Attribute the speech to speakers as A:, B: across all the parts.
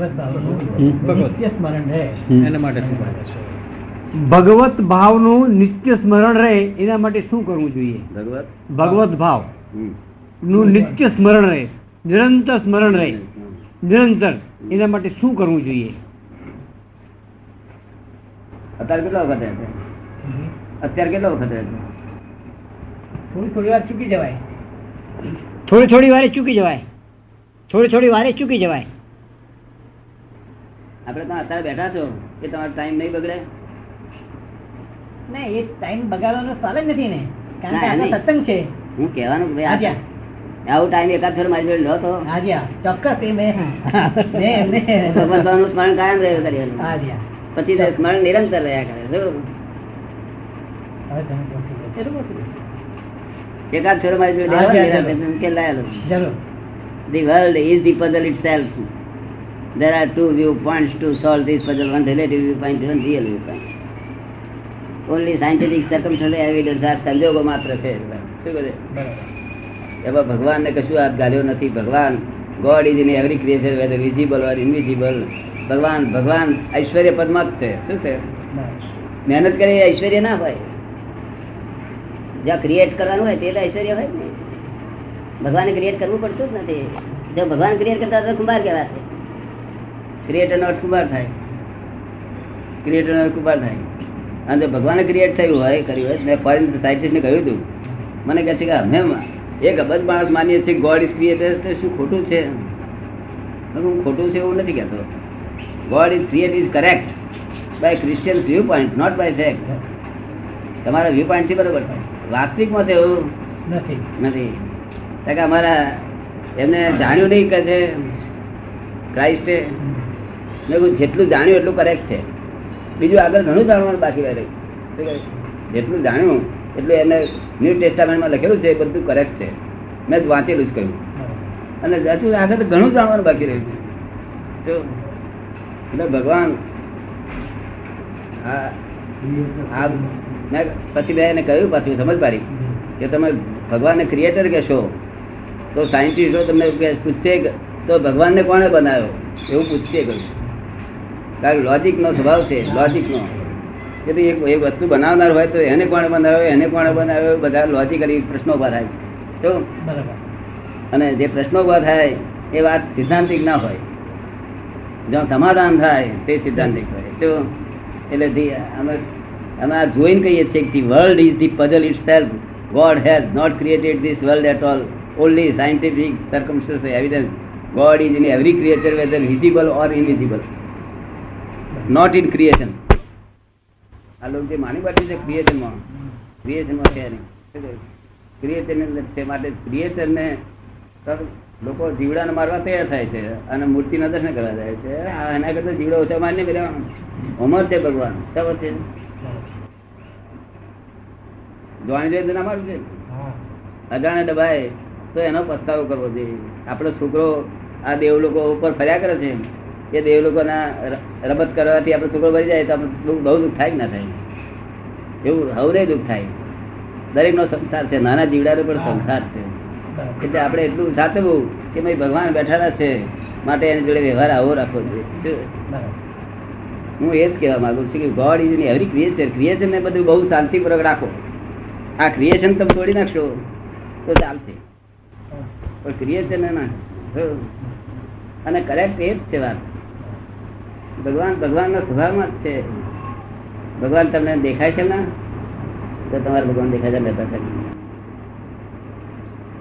A: ભગવત ભાવનું નિત્ય સ્મરણ રહે.
B: એના માટે શું કરવું
C: ભગવત ભાવનું નિત્ય સ્મરણ રહે એના માટે શું કરવું જોઈએ?
D: ભગવત
C: ભગવત ભાવ. નું નિત્ય સ્મરણ રહે નિરંતર સ્મરણ રહે. નિરંતર. એના માટે શું કરવું જોઈએ?
D: અત્યારે કેટલા વખત અત્યારે કેટલા વખત
A: થોડી થોડી વાર ચૂકી જવાય.
C: થોડી થોડી વારે ચૂકી જવાય. થોડી થોડી વારે ચૂકી જવાય.
D: આપણે તો અત્યારે બેઠા છો. એ તમારો ટાઈમ નહીં બગડે?
A: ના એ ટાઈમ બગાડવાનો સવાલ જ નથી ને. કારણ કે આ સત્સંગ છે.
D: હું કહેવાનું કે ભાઈ આવું ટાઈમ એકાદ ફેર મારી જોડે લો તો.
A: ચોક્કસ એ મેં મેં એમને
D: સ્મરણ કાયમ રહ્યું
A: કરી.
D: પછી સ્મરણ નિરંતર રહ્યા કરે
A: તમે.
D: એકાદ ફેર મારી જોડે
A: કે
D: બેહો,
A: હા, હા.
D: નિરંતર ઉકેલાયેલું.
A: જરૂર.
D: The world There are two viewpoints to solve this puzzle, one relative viewpoint, one real viewpoint. Only scientific circumstantial evidence are સંજોગો માત્ર છે. શું કહે એમાં ભગવાનને કશું હાથ ગાલ્યો નથી. ભગવાન God is in every creature whether visible or invisible ભગવાન ભગવાન ઐશ્વર્ય પદમાં જ છે. શું છે? મહેનત કરે એ ઐશ્વર્ય ના હોય. જ્યાં ક્રિએટ કરવાનું હોય તે તો ઐશ્વર્ય હોય ને ભગવાને ક્રિએટ કરવું પડતું જ નથી. જો ભગવાન ક્રિએટ કરતા તો કુંભાર કહેવાશે. ક્રિએટર નો અર્થ કુંભાર થાય. ક્રિએટરનો અર્થ કુંભાર થાય. અને જો ભગવાને ક્રિએટ થયું હોય કર્યું હોય મેં ફોરેન સાયન્ટિસ્ટને કહ્યું હતું મને કહે છે કે અમે એક અબજ માણસ માનીએ છીએ ગોડ ઇઝ ક્રિએટર તો શું ખોટું છે? હું ખોટું છે એવું નથી કહેતો. God is create is correct by Christian viewpoint not by fact તમારા વ્યૂ પોઈન્ટથી બરોબર છે વાસ્તવિકમાં તો એવું?
A: નથી.
D: નથી. કારણ કે અમારા એમને જાણ્યું નહીં કે છે. ક્રાઇસ્ટે મેં જેટલું જાણ્યું એટલું કરેક્ટ છે. બીજું આગળ ઘણું જાણવાનું બાકી રહે શું જેટલું જાણ્યું એટલું એને ન્યૂ ટેસ્ટામેન્ટમાં લખેલું છે એ બધું કરેક્ટ છે. મેં વાંચેલું જ કહ્યું. અને હજુ આગળ ઘણું જાણવાનું બાકી રહ્યું છે. એટલે ભગવાન, હા મેં પછી મેં એને કહ્યું પાછું, સમજ પાડી, કે તમે ભગવાનને ક્રિએટર કહેશો, તો સાયન્ટિસ્ટો તમને પૂછશે તો ભગવાનને કોણે બનાવ્યો? એવું પૂછશે કહ્યું કારણ લોજિક નો સ્વભાવ છે લોજિક નો. કે ભાઈ એક એક વસ્તુ બનાવનાર હોય તો એને કોણે બનાવ્યો એને કોણે બનાવ્યો બધા લોજિકલી પ્રશ્નો ઊભા થાય. તો?
A: બરાબર.
D: અને જે પ્રશ્નો ઊભા થાય એ વાત સિદ્ધાંતિક ના હોય. જ્યાં સમાધાન થાય તે સિદ્ધાંતિક હોય. તો? એટલે અમે અમે આ જોઈને કહીએ છીએ કે world is the puzzle itself God has not created this world at all only scientific circumstance evidence God is in every creature whether visible or invisible not in creation આ લોકો જે માની બાકી છે ક્રિએશનમાં ક્રિએશનમાં છે નહીં. ક્રિએશન છે માટે ક્રિએશનને લોકો જીવડાને મારવા તૈયાર થાય છે અને મૂર્તિના દર્શન કરવા જાય છે. એના કરતા જીવડો ઓછા માન્ય પેલા અમર છે ભગવાન. ખબર છે જોવાની જોઈએ ના મારવું છે. અજાણે દબાય તો એનો પસ્તાવો કરવો જોઈએ. આપણો છોકરો આ દેવ લોકો ઉપર ફર્યા કરે છે એ દેવ લોકોના રમત કરવાથી આપણો છોકરો ભરી જાય તો આપણે બહુ દુઃખ થાય કે ના થાય? એવું હવરે દુઃખ થાય. દરેક નો સંસાર છે નાના જીવડાનો પણ સંસાર છે. એટલે આપણે એટલું સાચવું કે ભાઈ ભગવાન બેઠાના છે માટે એની જોડે વ્યવહાર આવો રાખવો જોઈએ. હું એ જ કહેવા માંગુ છું કે God is every creature creature ને બધું બહુ શાંતિપૂર્વક રાખો. આ ક્રિએશન તમે તોડી નાખશો તો ચાલશે. પણ ક્રિએચર ને ના. અને કરેક્ટ એ જ છે વાત. ભગવાન ભગવાનના સ્વભાવમાં જ છે. ભગવાન તમને દેખાય છે ને? તો તમારે ભગવાન દેખાય છે છે.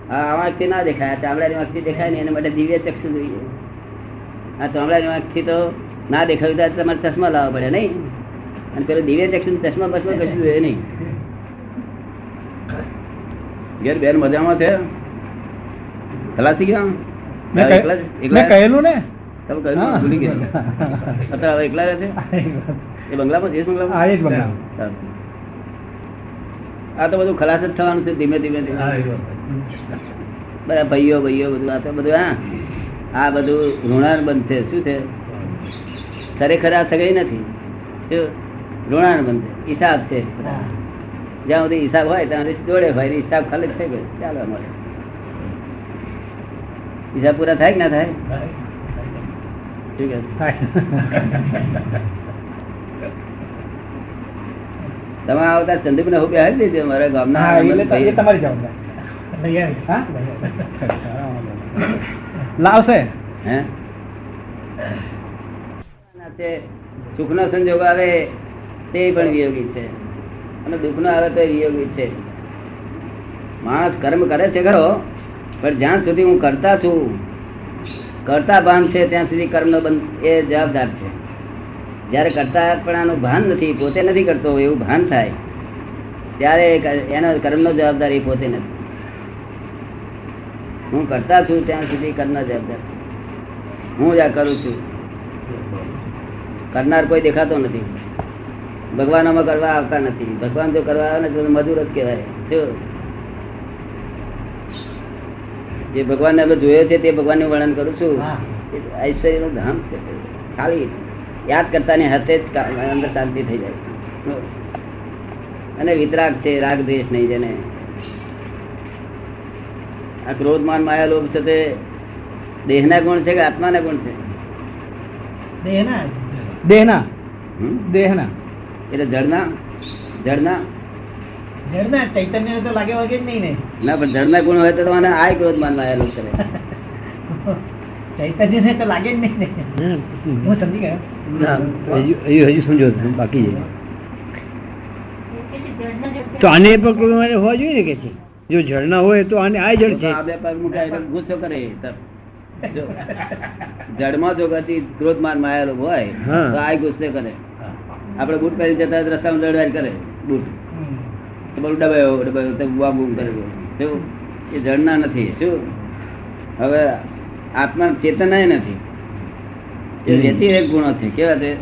D: હા આ વાંખથી ના દેખાય ચામડાની વાંખથી દેખાય ને એના માટે દિવ્ય ચક્ષુ જોઈએ. આ ચામડાની વાંખથી તો ના દેખાયું તો તમારે ચશ્મા લાવવા પડે નહીં? અને પેલું દિવ્ય ચક્ષુ ચશ્મા બસમાં કશું જોઈએ નહીં. ઘેર બેન મજામાં છે? ખલાસી ગયા
B: મેં? કહેલું ને.
D: તમે કહ્યું ભૂલી ગયા. અત્યારે હવે એકલા રહે છે? એ બંગલામાં એ બંગલામાં?
B: જ
D: બંગલા આ તો બધું ખલાસ જ થવાનું છે ધીમે ધીમે બધા ભાઈઓ ભાઈઓ બધું આ તો બધું હા. આ બધું ઋણાન બંધ. છે શું છે? ખરેખર આ સગાઈ નથી. ઋણાન બંધ. છે હિસાબ છે. જ્યાં સુધી હિસાબ હોય ત્યાં સુધી જોડે હોય હિસાબ ખાલી થઈ ગયો. ચાલો મળે. હિસાબ પૂરા થાય કે ના થાય? તમે આવતા ચંદીપ ને હું બેહાડી દેજો મારા ગામના.
B: તમારી જવાબદારી? લાવશે.
D: હે? સુખ નો સંજોગ આવે તે પણ વિયોગી છે. અને દુઃખનો આવે તો વિયોગી છે. માણસ કર્મ કરે છે ખરો પણ જ્યાં સુધી હું કરતા છું કરતા ભાન છે, ત્યાં સુધી કર્મનો બંધ, એ જવાબદાર છે. જ્યારે કરતાપણાનું ભાન નથી, પોતે નથી કરતો એવું ભાન થાય, ત્યારે એનો કર્મનો જવાબદાર પોતે નથી. હું કરતા છું, ત્યાં સુધી કર્મનો જવાબદાર છે. હું જ આ કરું છું. કરનાર કોઈ દેખાતો નથી. ભગવાનોમાં કરવા આવતા નથી. ભગવાન જો કરવા આવે ને તો મજૂર જ કહેવાય. જો જે ભગવાનને અમે જોયો છે તે ભગવાનનું વર્ણન કરું છું. ઐશ્વર્યનું ધામ છે. ખાલી યાદ કરતાની હાથે જ અંદર શાંતિ થઈ જાય. અને વિતરાગ છે રાગ દ્વેષ નહીં જેને. આ ક્રોધ માન માયા લોભ છે તે દેહના ગુણ છે કે આત્માના ગુણ છે?
B: દેહના.
C: દેહના.
D: એટલે
C: દેહના.
D: એટલે જળના જળના
B: જળના ચૈતન્ય તો લાગે વગે જ નહીં ને.
D: ના પણ જળના ગુણ હોય તો તમારે આ ક્રોધ માન માયા કરે
B: ચૈતન્ય ને તો લાગે જ નહીં ને. હું સમજી ગયો.
C: હજુ હજુ હજુ સમજો બાકી છે. તો આને પણ ક્રોધ મારે હોવા જોઈએ ને કે છે? જો ઝરણા હોય તો આને આ જળ છે.
D: આ બે પગ મુકાય એટલે ગુસ્સો કરે તરત. જો જળમાં જો ગતિ ક્રોધ માન માયા લોભ હોય
C: હા.
D: તો આ ગુસ્સે કરે. આપણે બૂટ પહેરી જતા રસ્તામાં લડવાઈ કરે બૂટ. બધું ડબાયો ડબાયો તો બુઆ બૂમ કરે શું એ જળના નથી શું હવે આત્મા ચેતના નથી. એ. વ્યતિરેક ગુણો છે. કેવા છે?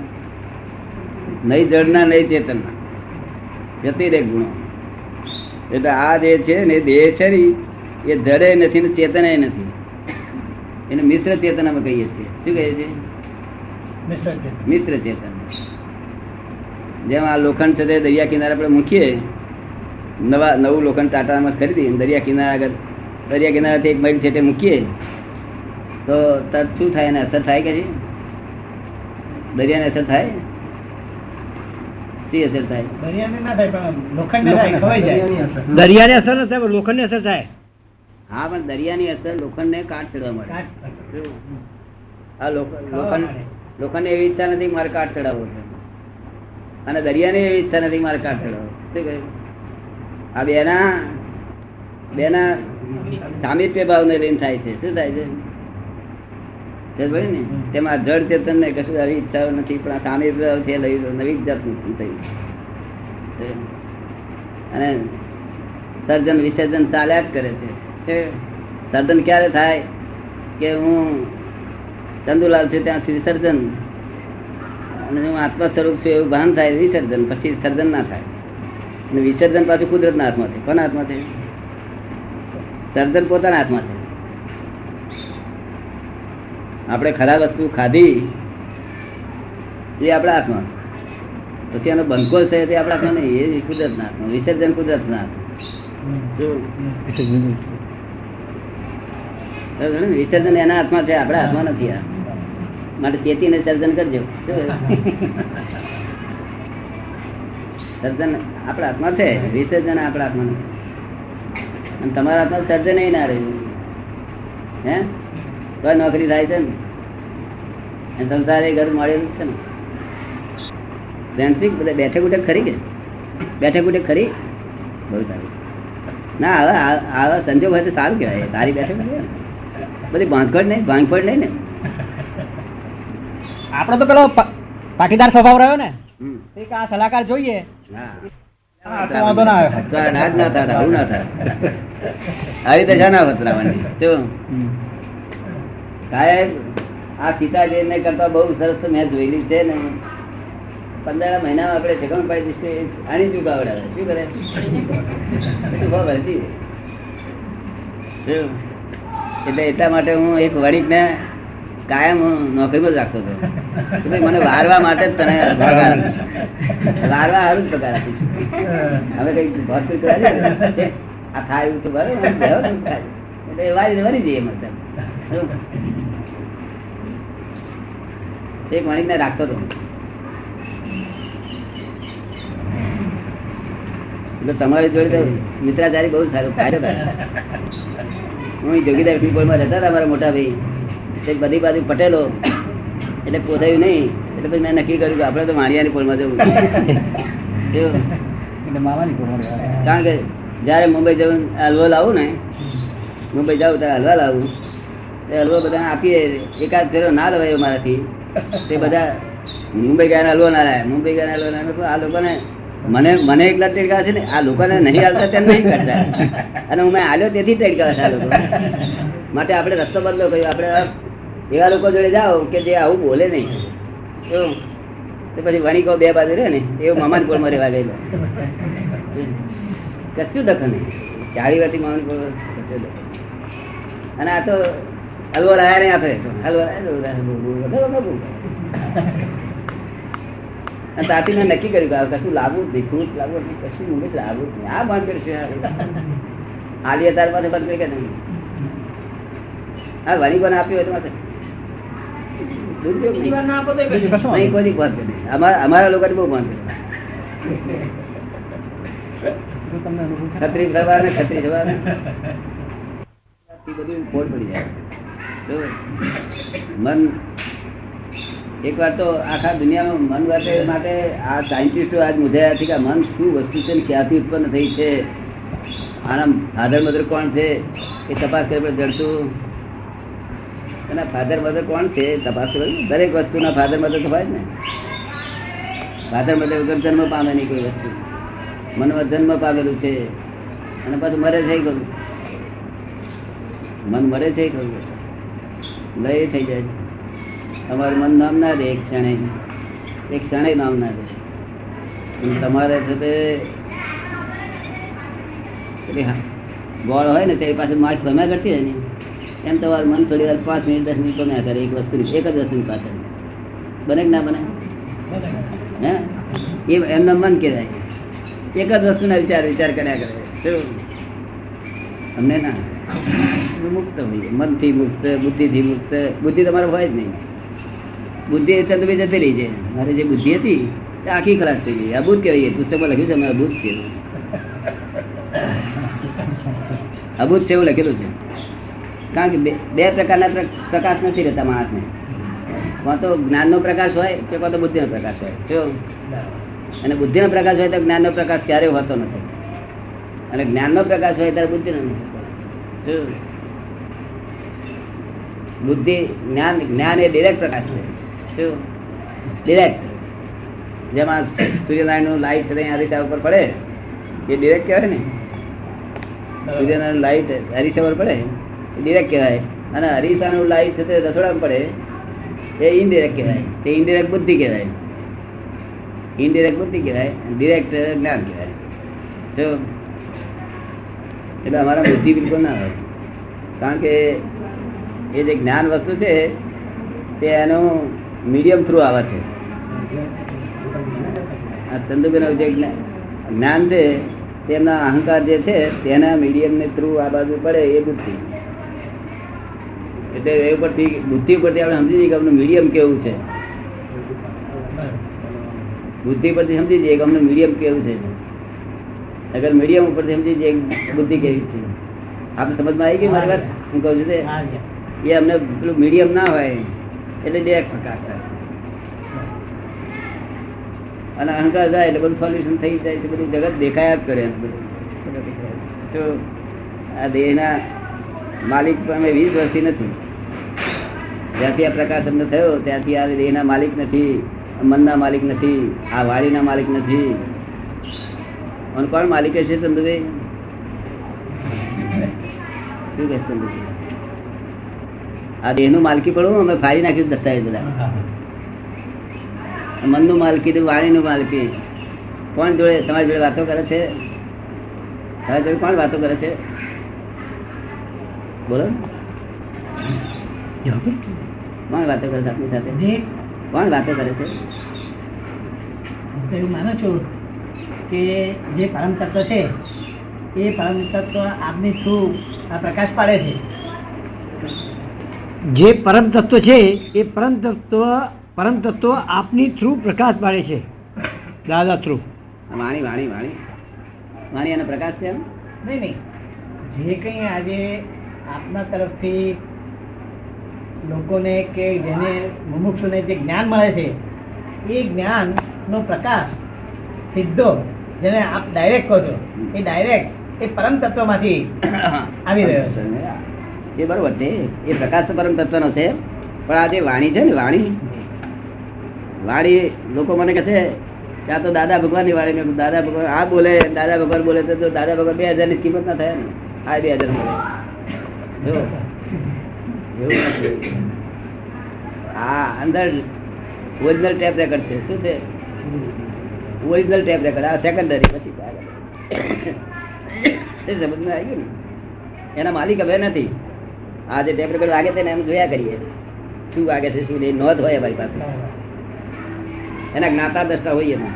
D: નહીં જળના નહીં ચેતનના વ્યતિરેક ગુણો. એટલે આ જે છે ને દેહ છે ને એ જડે નથી ને ચેતનાય નથી. એને મિશ્ર ચેતન અમે કહીએ છીએ. શું કહીએ છીએ?
B: મિશ્ર ચેતન.
D: મિશ્ર ચેતન. જેમ આ લોખંડ છે તે દરિયા કિનારે આપણે મૂકીએ નવા નવું લોખંડ ટાટામાં ખરીદી દરિયા કિનારા આગળ દરિયા કિનારેથી એક મહિલ છે તે મૂકીએ. તો તરત શું થાય એને અસર થાય કે છે? દરિયાને અસર થાય? શી અસર થાય?
B: દરિયાને ના થાય પણ લોખંડને થાય ખવાઈ જાય.
C: દરિયાને અસર. ન થાય પણ લોખંડને અસર થાય.
D: હા પણ દરિયાની અસર લોખંડને કાટ ચડવા મળે.
B: કાટ.
D: આ લોક- લોખંડ લોખંડને એવી ઈચ્છા નથી મારે કાટ ચડાવવો છે. અને દરિયાની એવી ઈચ્છા નથી મારે કાટ ચડાવવો. શું કહ્યું? આ બેના બેના સામીપ્ય ભાવને લઈને થાય છે. શું થાય છે? ને? તેમાં જળ ચેતન ને કશું આવી ઈચ્છાઓ નથી પણ આ સામીપ્ય ભાવથી લઈ નવી જાતનું થઈ અને સર્જન વિસર્જન ચાલ્યા જ કરે છે. સર્જન ક્યારે થાય? કે હું ચંદુલાલ છું ત્યાં સુધી સર્જન. અને હું આત્મા સ્વરૂપ છું એવું ભાન થાય વિસર્જન પછી સર્જન ના થાય. અને વિસર્જન પાછું કુદરતના હાથમાં છે કોના હાથમાં છે સર્જન પોતાના હાથમાં છે આપણે ખરાબ વસ્તુ ખાધી, એ આપણા હાથમાં. પછી એનો બંકો છે તે આપણા હાથમાં નહીં, એ કુદરતના હાથમાં. વિસર્જન કુદરતના હાથમાં? વિસર્જન એના હાથમાં છે, આપણા હાથમાં નથી આ. માટે ચેતીને સર્જન કરજો. સર્જન આપણા હાથમાં છે વિસર્જન આપણા હાથમાં નથી. અને તમારા હાથમાં સર્જન ના રહ્યું. હે? તો નોકરી થાય છે ને? સંસાર એ ઘર મળેલું છે ને. ફ્રેન્ડશીપ બધા બેઠક ઉઠક ખરી કે? બેઠક ઉઠક ખરી? બહુ સારું. ના હવે આવા સંજોગ હોય તો સારું કહેવાય. તારી બેઠક બધી ભાંગફોડ નહીં ભાંગફોડ નહીં ને.
A: આપણો તો પેલો પાટીદાર સ્વભાવ રહ્યો ને. આ સલાહકાર જોઈએ.
D: શું કરતા બહુ સરસ મેં જોયેલી છે ને. પંદર મહિનામાં આપણે ઠેકાણ પાડી દઈશું આની શું કરે? ચૂકવા ભરતી શું? એટલે એટલા માટે હું એક વડીકને કાયમ નોકરીમાં જ રાખતો હતો. મને વારવા માટે જ તને પગાર વારવા સારું જ પગાર આપીશું. હવે કઈ હોસ્પિટલ ને, આ થાય એવું થાય. એટલે વારી વરી જઈએ મતલબ? એક વણિકને રાખતો હતો. એટલે તમારી જોડે મિત્રાચારી બહુ સારું. ફાયદો હું જોગીદાર પીપળમાં રહેતા હતા મારા મોટા ભાઈ. બધી બાજુ પટેલો એટલે પોતાયું નહીં. એટલે પછી મેં નક્કી કર્યું કે આપણે તો મારિયાની પોલમાં જવું. કારણ કે જ્યારે મુંબઈ જવું હલવો લાવું ને મુંબઈ જાઉં ત્યારે હલવા લાવું. એ હલવો બધા આપીએ એકાદ ફેરો ના લવાયો મારાથી. તે બધા મુંબઈ ગયા હલવો ના લાવે મુંબઈ ગયા હલવો ના. આ લોકોને મને મને એકલા ટેડકા છે ને આ લોકોને નહીં હાલતા તેમ નહીં કરતા. અને હું મેં હાલ્યો તેથી ટેડકા છે આ લોકો. માટે આપણે રસ્તો બદલો કર્યો આપણે એવા લોકો જોડે જાઓ કે જે આવું બોલે નહીં. તો પછી વણિકો બે બાજુ રહે ને, એવું મામાની પોળમાં રહેવા ગયેલો. કશું દખન નહીં. ચારી વાતી મામાની પોળ કશું દખન અને આ તો હલવો લાયા નહીં આપે. હલવો. અને ત્યાંથી મેં નક્કી કર્યું કે કશું લાવવું જ નહીં ફ્રૂટ લાવવું નહીં, કશું મૂળ લાવવું જ નહીં. આ બંધ કરશે આલિયા તાર પાસે બંધ કરી કે નહીં? હા વણી પણ આપ્યું હોય તો અમારા લોકો બહુ કરે
B: થાય.
D: ખત્રી ફરવા ને ખત્રી જવા બધું ફોડ પડી જાય. જો મન એકવાર તો આખા દુનિયામાં મન માટે માટે આ સાયન્ટિસ્ટો આજ મુજાયા છે કે આ મન શું વસ્તુ છે ને ક્યાંથી ઉત્પન્ન થઈ છે? આના ફાધર મધર કોણ છે? એ તપાસ કરવા જડતું એના ફાધર મધર કોણ છે તપાસ દરેક વસ્તુના ફાધર મધર તો હોય ને. ફાધર મધર વગર જન્મ પામે નહીં કોઈ વસ્તુ. મનમાં જન્મ પામેલું છે. અને પાછું મરે છે કરું મન મરે છે કરું લય થઈ જાય. તમારું મન નામ ના દે એક ક્ષણે. એક ક્ષણે નામ ના દે. તમારે છે તે હા, ગોળ હોય ને તે પાસે માર્ક ગમ્યા કરતી હોય ને. એમ તમારું મન થોડી વાર પાંચ મિનિટ, દસ મિનિટ ગમ્યા કરે, એક વસ્તુ એક જ વસ્તુની પાછળ. બને કે ના બને? હે? એ એમના મન કહેવાય. એક જ વસ્તુના વિચાર વિચાર કર્યા કરે. શું? અમને ના. મુક્ત હોઈએ. મનથી મુક્ત, બુદ્ધિથી મુક્ત. બુદ્ધિ તમારે હોય જ નહીં. બુદ્ધિ ચંદ્રભાઈ જતી રહી છે. મારે જે બુદ્ધિ હતી તે આખી ખલાસ થઈ ગઈ. અભૂત કહેવાય. પુસ્તકમાં લખ્યું છે, અમે અભૂત છે અભૂત છે એવું લખેલું છે. કારણ કે બે- પ્રકારના પ્રકાશ નથી રહેતા માણસને. કાં તો જ્ઞાનનો પ્રકાશ હોય કે કાં તો બુદ્ધિનો પ્રકાશ હોય? જો. અને બુદ્ધિનો પ્રકાશ હોય તો જ્ઞાનનો પ્રકાશ ક્યારેય હોતો નથી. અને જ્ઞાનનો પ્રકાશ હોય ત્યારે બુદ્ધિનો નથી. બુદ્ધિ જ્ઞાન જ્ઞાન એ ડિરેક્ટ પ્રકાશ છે. શું ડિરેક્ટ જેમાં સૂર્યનારાયણનું લાઈટ અરીસા ઉપર પડે. એ ડિરેક્ટ કહેવાય ને. સૂર્યનારાયણ લાઈટ અરીસા ઉપર પડે. ડિરેક્ટ કહેવાય. અને હરીસાનું લાઈટ છે તે રસોડામાં પડે. એ ઇનડિરેક્ટ કહેવાય. તે ઇનડિરેક્ટ બુદ્ધિ કહેવાય. ઇનડિરેક્ટ બુદ્ધિ કહેવાય ડિરેક્ટ જ્ઞાન કહેવાય. જો એટલે અમારા બુદ્ધિ બિલકુલ ના હોય. કારણ કે એ જે જ્ઞાન વસ્તુ છે, તે એનું મીડિયમ થ્રુ આવે છે. આ ચંદુબેન જે જ્ઞાન છે, તેમના અહંકાર જે છે, તેના મીડિયમ ને થ્રુ આ બાજુ પડે એ બુદ્ધિ. એટલે એ ઉપરથી બુદ્ધિ ઉપરથી આપણે સમજી જઈએ કે આપણું મીડિયમ કેવું છે. બુદ્ધિ પરથી સમજી જઈએ કે અમને મીડિયમ કેવું છે. અગર મીડિયમ ઉપરથી સમજી જઈએ બુદ્ધિ કેવી છે. આપણે સમજમાં આવી ગઈ મારી વાત? હું કહું છું એ અમને પેલું મીડિયમ ના હોય એટલે બે પ્રકાર થાય. અને અહંકાર જાય એટલે બધું સોલ્યુશન થઈ જાય છે બધું જગત દેખાયા જ કરે એમ બધું. તો આ દેહના માલિક પણ અમે વીસ વર્ષથી નથી. જ્યાંથી આ પ્રકાશ અમને થયો, ત્યાંથી આ દેહના માલિક નથી, મનના માલિક નથી, આ વાડીના માલિક નથી. અને કોણ માલિક છે ચંદુભાઈ? શું કહે ચંદુભાઈ? આ દેહનું માલકી પડવું અમે ફાડી નાખ્યું દસ્તાવેજ બધા મનનું માલકી વાણીનું માલકી. કોણ જોડે, તમારી જોડે વાતો કરે છે? તમારી જોડે કોણ વાતો કરે છે? બોલો કોણ વાતો કરે આપની સાથે?
B: જે?
D: કોણ વાતો કરે છે?
B: એવું માનો છું કે જે પરમ તત્વ છે એ પરમ તત્વ આપની થ્રુ આ પ્રકાશ પાડે છે?
C: જે પરમ તત્વ છે એ પરમ તત્વ પરમ તત્વ આપની થ્રુ પ્રકાશ પાડે છે. દાદા થ્રુ.
D: વાણી વાણી વાણી. વાણી અને પ્રકાશ છે એમ?
B: નહીં નહીં. જે કંઈ આજે આપના તરફથી લોકોને કે જેને મુમુક્ષુને જે જ્ઞાન મળે છે, એ જ્ઞાનનો પ્રકાશ સીધો જેને આપ ડાયરેક્ટ કહો છો, એ ડાયરેક્ટ એ પરમ તત્વમાંથી આવી રહ્યો છે.
D: એ બરોબર છે, એ પ્રકાશ તો પરમ તત્વનો છે, પણ આ જે વાણી છે ને વાણી વાણી લોકો મને કહે છે કે આ તો દાદા ભગવાનની વાણી મેં દાદા ભગવાન, આ બોલે, દાદા ભગવાન બોલે તો દાદા ભગવાન બે હજારની કિંમત ના થાય ને, આ બે હજાર મળે જો એવું નથી. આ અંદર ઓરિજિનલ ટેપ રેકર્ડ છે. શું છે? ઓરિજિનલ ટેપ રેકર્ડ આ સેકન્ડરી પછી એ સમજમાં આવી ગયું ને? એના માલિક હવે નથી. આ જે ટેપ રેકર્ડ વાગે છે ને એમ જોયા કરીએ. શું વાગે છે શું નહીં નોંધ હોય અમારી પાસે. એના જ્ઞાતા દ્રષ્ટા હોય એમાં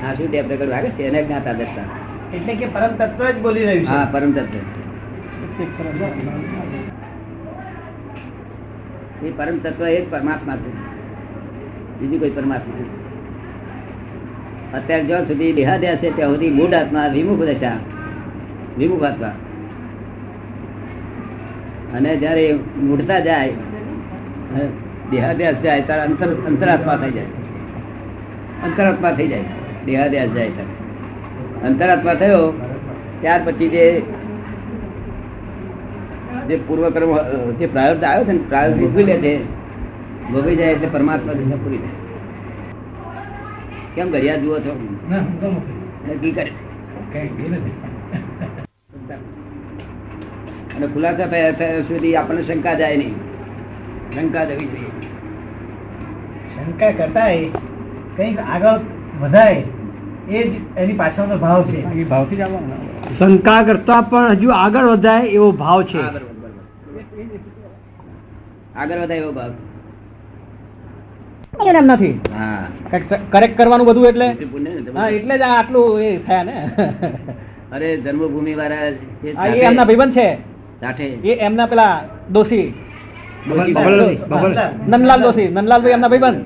D: હા શું ટેપ રેકર્ડ વાગે છે એને જ્ઞાતા દ્રષ્ટા.
B: એટલે કે પરમ તત્વ જ બોલી રહ્યું
D: હા પરમ તત્વ. એ પરમ તત્વ એ જ પરમાત્મા છે. બીજું કોઈ પરમાત્મા અત્યારે જ્યાં સુધી દેહાદ્યાસ છે, ત્યાં સુધી મૂળ આત્મા વિમુખ દશા, વિમુખ આત્મા. અને જ્યારે મૂળતા જાય દેહાદ્યાસ જાય, ત્યારે અંતર અંતરાત્મા થઈ જાય. અંતરાત્મા થઈ જાય. દેહાદ્યાસ જાય ત્યારે. અંતરાત્મા થયો, ત્યાર પછી જે જે પૂર્વ કર્મ જે પ્રારબ્ધ આવ્યો છે ને પ્રારબ્ધ ભોગવી લે છે ભોગવી જાય એટલે પરમાત્મા દિશા પૂરી થાય. કેમ ઘડિયાળ જુઓ છો?
B: ના, હું તો
D: નક્કી કરે. અને ખુલાસા થયા થયા સુધી આપણને શંકા જાય નહીં. શંકા જવી જોઈએ.
B: શંકા કરતાંય કંઈક આગળ વધાય એ જ એની પાછળનો ભાવ છે.
A: એ ભાવથી જ આવવાનું.
C: શંકા કરતા પણ હજુ આગળ વધાય એવો ભાવ છે.
D: આગળ વધાય એવો ભાવ
A: એમ નથી. કરેક્ટ કરવાનું બધું એટલે? એટલે જ આટલું એ થયા ને.
D: અરે જન્મભૂમિ વાળા છે
A: એ એમના ભાઈબંધ છે.
D: સાથે.
A: એ એમના પેલા દોશી.
C: નંદલાલ બબલ- બબલ.
A: નંદલાલ ભાઈ એમના ભાઈબંધ.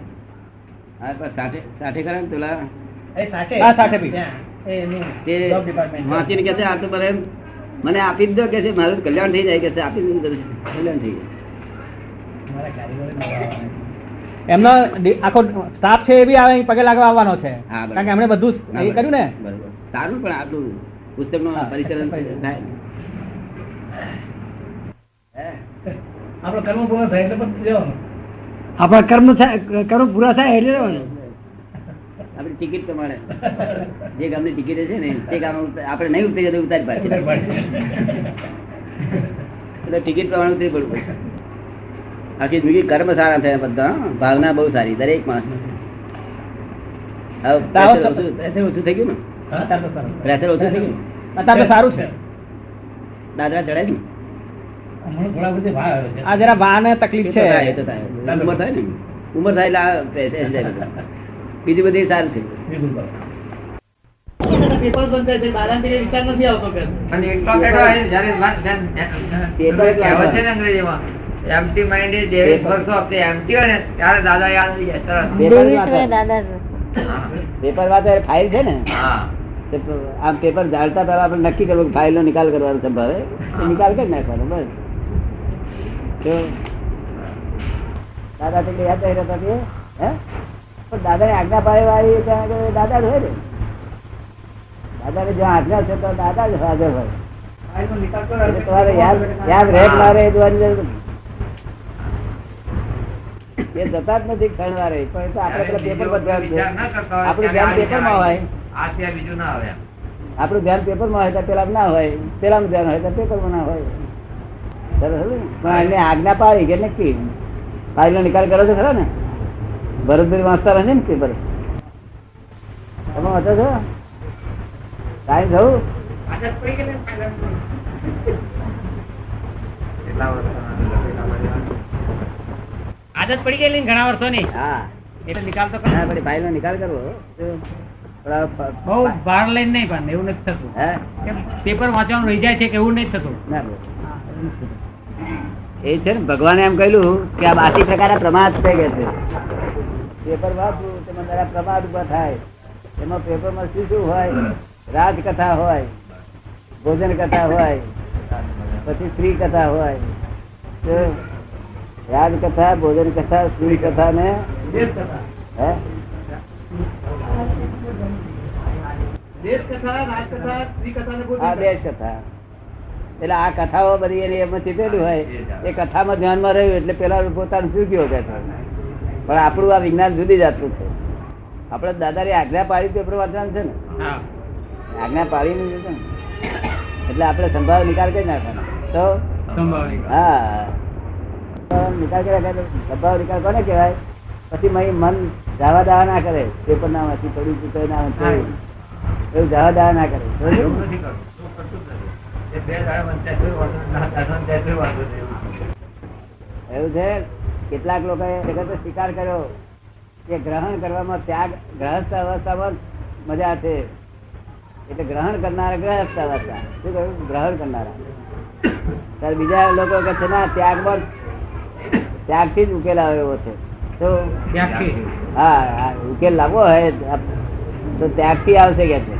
D: હા, પણ સાથે સાથે ખરા ને પેલા?
B: એ સાથે.
A: હા, સાથે બી.
B: ત્યાં, એ એનું
D: તે વાંચીને કે છે આ તો બરે મને આપી દો કે છે મારું કલ્યાણ થઈ જાય કે છે આપી દઉં કલ્યાણ થઈ જાય.
A: એમનો આખો સ્ટાફ છે એ બી આવે પગે લાગવા આવવાનો છે કારણ કે એમણે બધું જ એ કર્યું ને
D: સારું પણ આટલું પુસ્તકનું
A: હા,
D: પરિચરણ. થાય હે?
B: આપણો કર્મ પૂરો થાય એટલે પછી જવાનું
C: આપણા કર્મ થાય કર્મ પૂરા થાય એટલે રહેવાનું.
D: આપણી ટિકિટ પ્રમાણે જે ગામની ટિકિટ છે ને તે ગામ આપણે નહીં ઉતરી તો ઉતારી પાડે એટલે ટિકિટ પ્રમાણે ઉતરી પડવું આખી જિંદગી કર્મ સારા થયા બધા ભાવના બહુ સારી દરેક માણસ. ઓછું થઈ ગયું ને. પ્રેશર ઓછું થઈ ગયું?
A: અત્યારે સારું છે.
D: દાદરા ચડાય ને?
A: આ જરા વાને તકલીફ છે.
D: ઉંમર થાય ને? ઉમર થાય એટલે જાય બધું. બીજું સારું છે.
B: પેપર
E: એક તો
D: ફાઇલ છે ને
E: હા.
D: આમ પેપર જાળતા પહેલા આપણે નક્કી કરવું ફાઇલ નો નિકાલ કરવાનો સંભાવે નિકાલ કરી નાખવાનો બસ. જો દાદા તો યાદ હે? પણ દાદાની આજ્ઞા પાડે વાળી ત્યાં આગળ દાદા જ હોય ને. દાદાને જ્યાં આજ્ઞા છે તો દાદા જ હાજર હોય. તમારે યાદ યાદ રહે એ જતા જ નથી પણ તો આપણે પેલા પેપર
E: ના હોય
D: આપણું ધ્યાન પેપરમાં હોય.
E: બીજું ના આવે
D: આપણું ધ્યાન પેપરમાં હોય તો પેલા ના હોય પેલાનું ધ્યાન હોય તો પેપરમાં ના હોય. સરસ પણ એને આજ્ઞા પાડી કે નક્કી? ફાઇલનો નિકાલ કરો છો ખરા ને? ભરતભાઈ વાંચતા રહે ને પેપર તમે વાંચો છો? ટાઈમ
A: આદત પડી ગયેલી વર્ષોની.
D: હા.
A: એટલે નિકાલ તો
D: હા પછી ફાઇલનો નિકાલ કરવો. તો થોડા ફ-
A: બહુ ભાર લઈને નહીં પણ એવું નથી થતું.
D: હે?
A: કેમ પેપર વાંચવાનું રહી જાય છે કે એવું નહીં થતું.
D: ના એ છે ને ભગવાને એમ કહ્યું કે આ બાસી પ્રકારના પ્રમાદ થઈ ગયા છે. પેપર વાંચવું તેમાં જરા પ્રમાદ ઊભા થાય. એમાં પેપરમાં શું શું હોય? રાજકથા હોય ભોજન કથા હોય પછી સ્ત્રી કથા હોય. તો રાજકથા ભોજન કથા સ્ત્રી કથા ને હે આ દેશ કથા. એટલે આ કથાઓ બધી એની એમાં ચીતેલું હોય. એ કથામાં ધ્યાનમાં રહ્યું એટલે પેલા પોતાનું ચૂક્યો કે છે. પણ આપણું આ વિજ્ઞાન જુદી જાતનું છે. આપણે દાદાની આજ્ઞા પાડી પેપર વાંચવાનું છે ને. આજ્ઞા પાડી નહીં છે ને એટલે આપણે સંભાવ નિકાલ કરી નાખવાનો. તો? હા. નિકાલ કરી. સંભાવ નિકાલ કોને કહેવાય? પછી મય મન જાવા દાવા ના કરે. પેપર ના વાંચી પડ્યું ચૂકવ્યું ના વાંચી એવું જાવા દાવા ના કરે. એવું છે? કેટલાક લોકોએ જગત સ્વીકાર કર્યો કે ગ્રહણ કરવામાં ત્યાગ ગ્રહસ્થ અવસ્થામાં મજા છે. એટલે ગ્રહણ કરનારા ગ્રહસ્થ અવસ્થા. શું કહ્યું? ગ્રહણ કરનારા. ત્યારે બીજા લોકો કે છે ના ત્યાગમાં ત્યાગથી જ ઉકેલ આવે એવો છે. તો હા હા, ઉકેલ લાવવો હોય તો ત્યાગથી આવશે કે છે?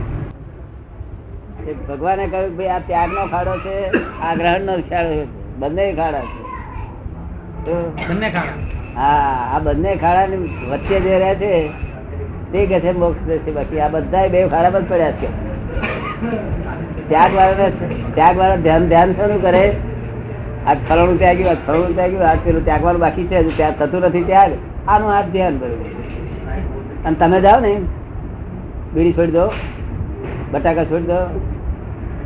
D: એ ભગવાને કહ્યું કે ભાઈ આ ત્યાગનો ખાડો છે આ ગ્રહણ નો ખાડો છે. બંને ખાડા છે.
A: બંને ખાડા.
D: હા, આ બંને ખાડા વચ્ચે જે રહે છે, તે કે છે મોક્ષ છે બાકી આ બધા બે ખાડા બંધ પડ્યા છે. ત્યાગ વાળા ત્યાગ વાળા ધ્યાન ધ્યાન શરૂ કરે. આ ફલાણું ત્યાગ્યું, આ ત્યાગ ગયું આ પેલું ત્યાગવાનું બાકી છે ત્યાં ત્યાગ થતું નથી ત્યાગ. આનું આ ધ્યાન કર્યું અને તમે જાઓ ને, બીડી છોડી દો, બટાકા છોડી દો,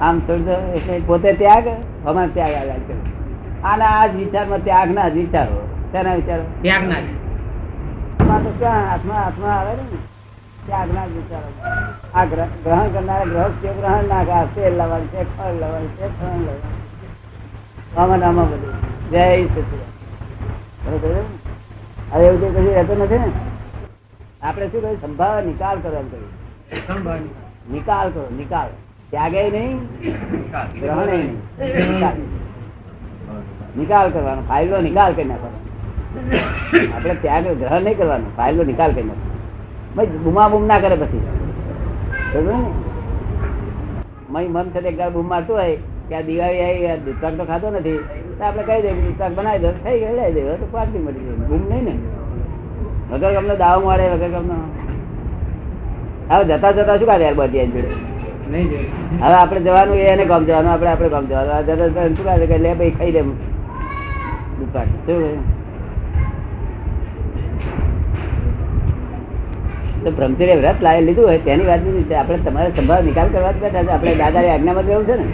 D: આમ છોડી દો, એટલે પોતે ત્યાગ અમારે ત્યાગ આગળ કર્યો આના આ જ વિચારમાં ત્યાગના જ વિચારો. તેના વિચારો? ત્યાગના તો ક્યાં આત્મા આત્મા આવે ને? ત્યાગ ના જ વિચારો. આ ગ્રહ- ગ્રહણ કરનારા ગ્રહસ્થીઓ ગ્રહણ ના કરે? તેલ લાવવાનું છે ફળ લાવવાનું છે ફળ લાવવાનું આમાં આમાં બધું. જય છે હવે એવું કઈ કશું રહેતું નથી ને? આપણે શું કહ્યું સંભાવ નિકાલ કરવાનું કહ્યું નિકાલ. કરો નિકાલ. ત્યાગે નહીં ગ્રહણે નહીં. નિકાલ. કરવાનો ફાઇલનો નિકાલ કરી નાખવાનો. આપણે ત્યાગ ગ્રહણ નહીં કરવાનો ફાઇલનો નિકાલ કરી નાખવાનો. ભાઈ બુમા બુમ ના કરે પછી. મય મન તે એક બૂમ મારતું હોય કે આ દિવાળી આવી દૂધપાક તો ખાતો નથી તો આપણે કહી દઈએ દૂધપાક બનાવી દો થઈ ગયો લઈ દે તો પાકડી મળી જાય બૂમ નહીં ને. વગર તમને દાવ મળે વગર તમને હવે જતા જતા શું કાઢે યાર બધી જોડે? હવે આપણે જવાનું એને ગામ જવાનું આપણે આપણે ગામ જવાનું. જતા જતા શું કાઢે કે લે ભાઈ ખાઈ દે દૂધપાક શું કહ્યું? તો બ્રહ્મચર્ય વ્રત લાવી લીધું હોય, તેની વાત આપણે તમારે સંભાળ, નિકાલ કરવા જ બેઠા આપણે દાદા આજ્ઞામાં જવું છે ને?